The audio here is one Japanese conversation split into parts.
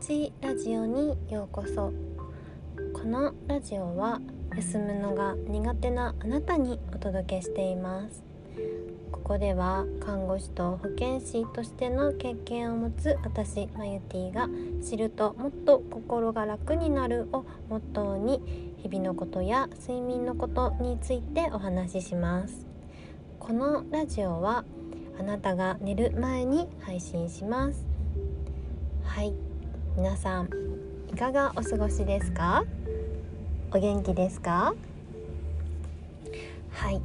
ちラジオにようこそこのラジオは休むのが苦手なあなたにお届けしていますここでは看護師と保健師としての経験を持つ私マユティが知るともっと心が楽になるをモットーに日々のことや睡眠のことについてお話ししますこのラジオはあなたが寝る前に配信しますはい皆さんいかがお過ごしですか？お元気ですか？はい、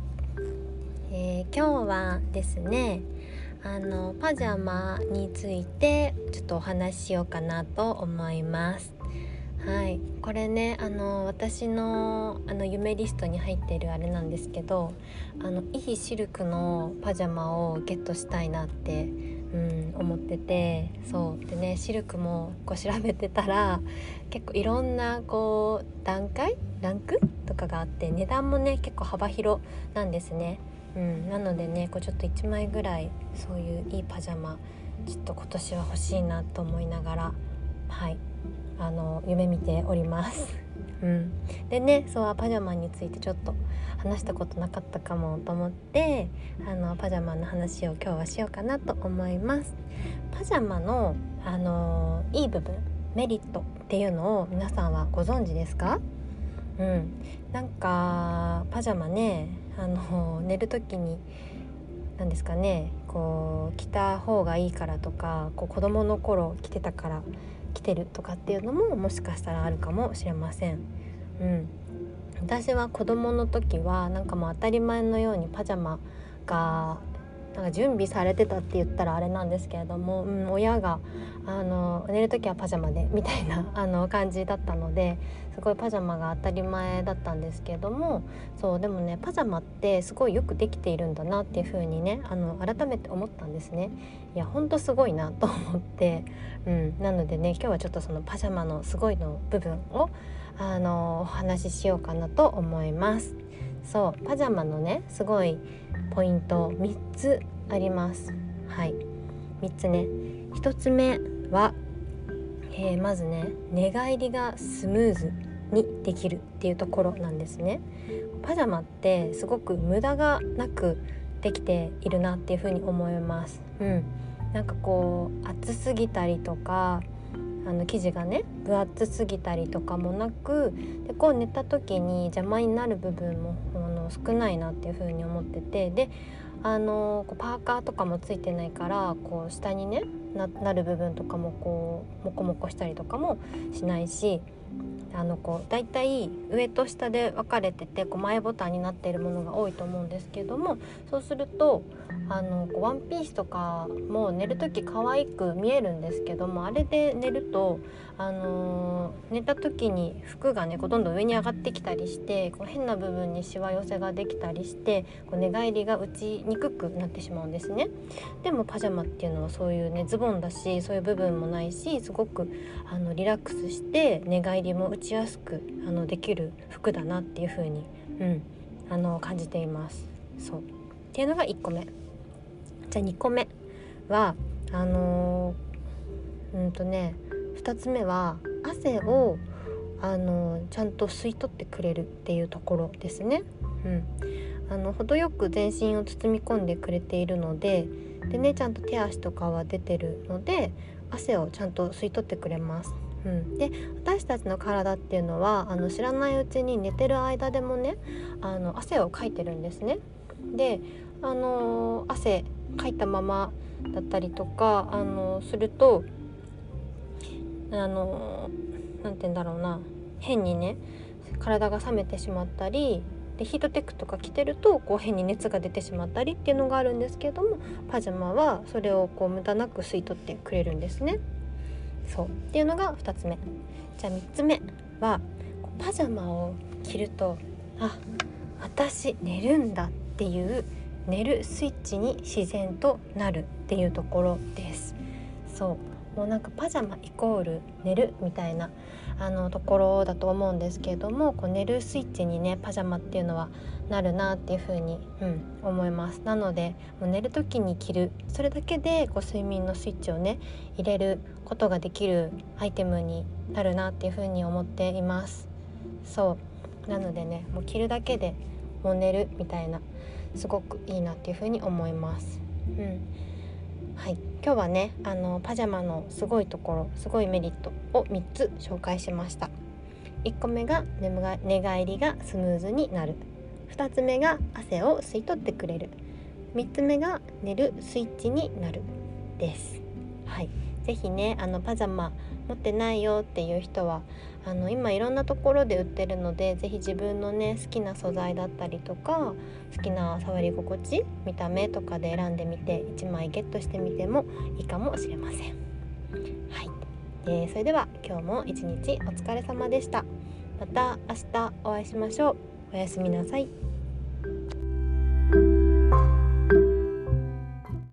えー、今日はですねあのパジャマについてちょっとお話ししようかなと思います。はい。これねあの私のあの夢リストに入っているあれなんですけどあのいいシルクのパジャマをゲットしたいなって、うん、思っててそうでねシルクもこう調べてたら結構いろんなこう段階？ランクとかがあって値段もね結構幅広なんですね。うん、なのでねこうちょっと1枚ぐらいそういういいパジャマちょっと今年は欲しいなと思いながらはいあの夢見ております。うん、でねそうパジャマについてちょっと話したことなかったかもと思ってあのパジャマの話を今日はしようかなと思います。パジャマのあのいい部分メリットっていうのを皆さんはご存知ですか？うん、なんかパジャマねあの寝る時に何ですかねこう着た方がいいからとかこう子供の頃着てたから着てるとかっていうのももしかしたらあるかもしれません。うん、私は子供の時はなんかもう当たり前のようにパジャマがなんか準備されてたって言ったらあれなんですけれども、うん、親があの寝る時はパジャマでみたいなあの感じだったのですごいパジャマが当たり前だったんですけれどもそうでもねパジャマってすごいよくできているんだなっていう風にねあの改めて思ったんですね。いやほんとすごいなと思って、うん、なのでね今日はちょっとそのパジャマのすごいの部分をあのお話ししようかなと思います。そうパジャマのねすごいポイント3つあります。はい。3つね。1つ目は、えー、まずね寝返りがスムーズにできるっていうところなんですね。パジャマってすごく無駄がなくできているなっていうふうに思います。うん。なんかこう暑すぎたりとかあの生地がね分厚すぎたりとかもなくでこう寝た時に邪魔になる部分もの少ないなっていう風に思っててであのこうパーカーとかもついてないからこう下にねなる部分とかもこうモコモコしたりとかもしないしあのこうだいたい上と下で分かれててこう前ボタンになっているものが多いと思うんですけどもそうするとあのこうワンピースとかも寝る時可愛く見えるんですけどもあれで寝ると、あのー、寝た時に服がねこうどんどん上に上がってきたりしてこう変な部分にしわ寄せができたりしてこう寝返りが打ちにくくなってしまうんですね。でもパジャマっていうのはそういうねズボンだしそういう部分もないしすごくあのリラックスして寝返りも打ちやすくあのできる服だなっていう風に、うん、あの感じています。そうっていうのが1個目。じゃあ2個目はあのー、うんとね2つ目は汗をあのー、ちゃんと吸い取ってくれるっていうところですね。うん、あの程よく全身を包み込んでくれているのででねちゃんと手足とかは出てるので汗をちゃんと吸い取ってくれます。うん、で私たちの体っていうのはあの知らないうちに寝てる間でもねあの汗をかいてるんですね。であの汗かいたままだったりとかあのするとあの何て言うんだろうな変にね体が冷めてしまったりでヒートテックとか着てるとこう変に熱が出てしまったりっていうのがあるんですけれどもパジャマはそれをこう無駄なく吸い取ってくれるんですね。そうっていうのが2つ目。じゃあ3つ目はパジャマを着るとあ私寝るんだっていう寝るスイッチに自然となるっていうところです。そう。もうなんかパジャマイコール寝るみたいなあのところだと思うんですけれどもこう寝るスイッチにねパジャマっていうのはなるなっていう風に、うん、思います。なのでもう寝る時に着る。それだけでこう睡眠のスイッチをね入れることができるアイテムになるなっていう風に思っています。そう。なのでねもう着るだけでもう寝るみたいなすごくいいなっていう風に思います。うん。はい、今日はねあのパジャマのすごいところすごいメリットを3つ紹介しました。1個目が寝返りがスムーズになる。2つ目が汗を吸い取ってくれる。3つ目が寝るスイッチになる。です。はい。是非ねあのパジャマ持ってないよっていう人はあの今いろんなところで売ってるので是非自分のね好きな素材だったりとか好きな触り心地見た目とかで選んでみて1枚ゲットしてみてもいいかもしれません。はい、えー、それでは今日も一日お疲れ様でした。また明日お会いしましょう。おやすみなさい。